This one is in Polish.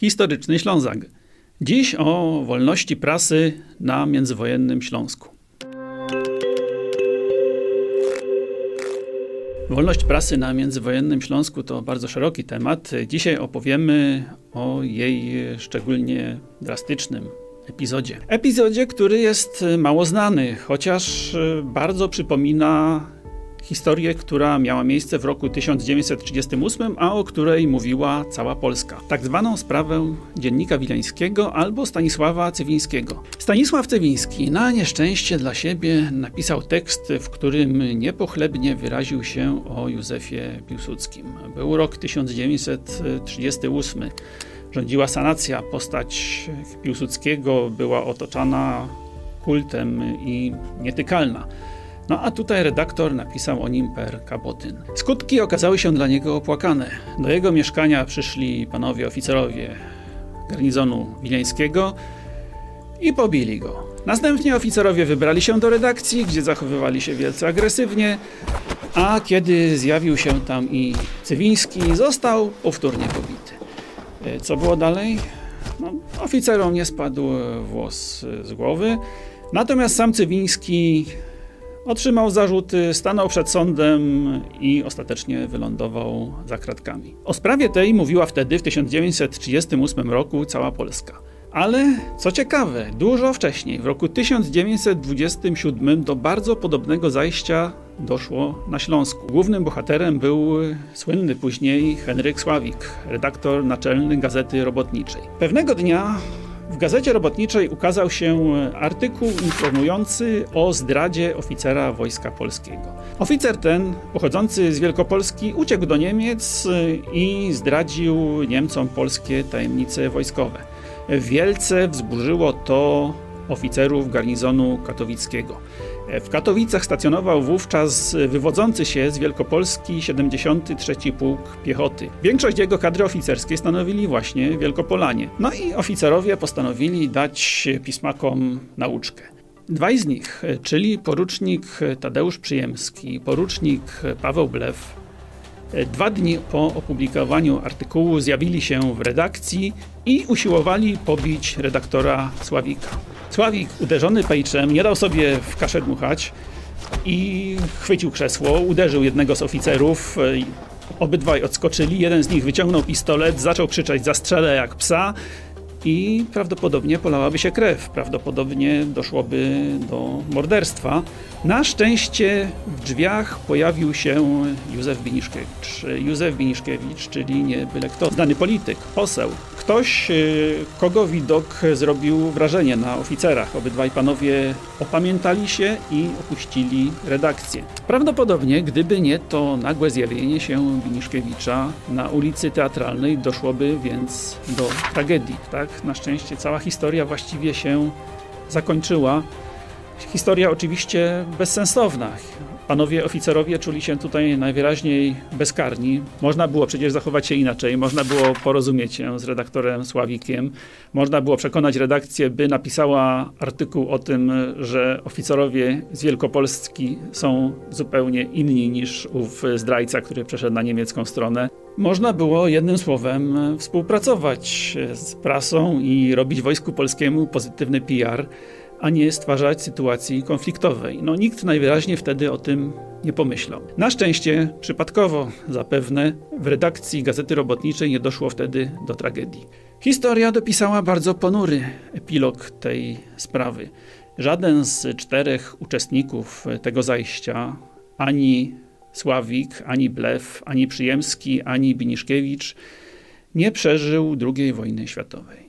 Historyczny Ślązak. Dziś o wolności prasy na międzywojennym Śląsku. Wolność prasy na międzywojennym Śląsku to bardzo szeroki temat. Dzisiaj opowiemy o jej szczególnie drastycznym epizodzie. Epizodzie, który jest mało znany, chociaż bardzo przypomina historię, która miała miejsce w roku 1938, a o której mówiła cała Polska. Tak zwaną sprawę dziennika wileńskiego albo Stanisława Cywińskiego. Stanisław Cywiński na nieszczęście dla siebie napisał tekst, w którym niepochlebnie wyraził się o Józefie Piłsudskim. Był rok 1938. Rządziła sanacja, postać Piłsudskiego była otoczana kultem i nietykalna. No a tutaj redaktor napisał o nim per kabotyn. Skutki okazały się dla niego opłakane. Do jego mieszkania przyszli panowie oficerowie garnizonu wileńskiego i pobili go. Następnie oficerowie wybrali się do redakcji, gdzie zachowywali się wielce agresywnie, a kiedy zjawił się tam i Cywiński, został powtórnie pobity. E, co było dalej? No, oficerom nie spadł włos z głowy, natomiast sam Cywiński Otrzymał zarzuty, stanął przed sądem i ostatecznie wylądował za kratkami. O sprawie tej mówiła wtedy, w 1938 roku, cała Polska. Ale co ciekawe, dużo wcześniej, w roku 1927, do bardzo podobnego zajścia doszło na Śląsku. Głównym bohaterem był słynny później Henryk Sławik, redaktor naczelny Gazety Robotniczej. Pewnego dnia w Gazecie Robotniczej ukazał się artykuł informujący o zdradzie oficera Wojska Polskiego. Oficer ten, pochodzący z Wielkopolski, uciekł do Niemiec i zdradził Niemcom polskie tajemnice wojskowe. Wielce wzburzyło to oficerów garnizonu katowickiego. W Katowicach stacjonował wówczas wywodzący się z Wielkopolski 73 Pułk Piechoty. Większość jego kadry oficerskiej stanowili właśnie Wielkopolanie. No i oficerowie postanowili dać pismakom nauczkę. Dwaj z nich, czyli porucznik Tadeusz Przyjemski, porucznik Paweł Blew, dwa dni po opublikowaniu artykułu zjawili się w redakcji i usiłowali pobić redaktora Sławika. Sławik, uderzony pejczem, nie dał sobie w kaszę dmuchać i chwycił krzesło, uderzył jednego z oficerów. Obydwaj odskoczyli, jeden z nich wyciągnął pistolet, zaczął krzyczeć zastrzelę jak psa i prawdopodobnie polałaby się krew, prawdopodobnie doszłoby do morderstwa. Na szczęście w drzwiach pojawił się Józef Biniszkiewicz. Józef Biniszkiewicz, czyli nie byle kto, znany polityk, poseł. Ktoś, y, kogo widok zrobił wrażenie na oficerach. Obydwaj panowie opamiętali się i opuścili redakcję. Prawdopodobnie, gdyby nie to nagłe zjawienie się Biniszkiewicza na ulicy Teatralnej, doszłoby więc do tragedii. Tak? Na szczęście cała historia właściwie się zakończyła. Historia oczywiście bezsensowna. Panowie oficerowie czuli się tutaj najwyraźniej bezkarni. Można było przecież zachować się inaczej, można było porozumieć się z redaktorem Sławikiem, można było przekonać redakcję, by napisała artykuł o tym, że oficerowie z Wielkopolski są zupełnie inni niż ów zdrajca, który przeszedł na niemiecką stronę. Można było jednym słowem współpracować z prasą i robić wojsku polskiemu pozytywny PR a nie stwarzać sytuacji konfliktowej. No nikt najwyraźniej wtedy o tym nie pomyślał. Na szczęście, przypadkowo zapewne, w redakcji Gazety Robotniczej nie doszło wtedy do tragedii. Historia dopisała bardzo ponury epilog tej sprawy. Żaden z czterech uczestników tego zajścia, ani Sławik, ani Blew, ani Przyjemski, ani Biniszkiewicz, nie przeżył II wojny światowej.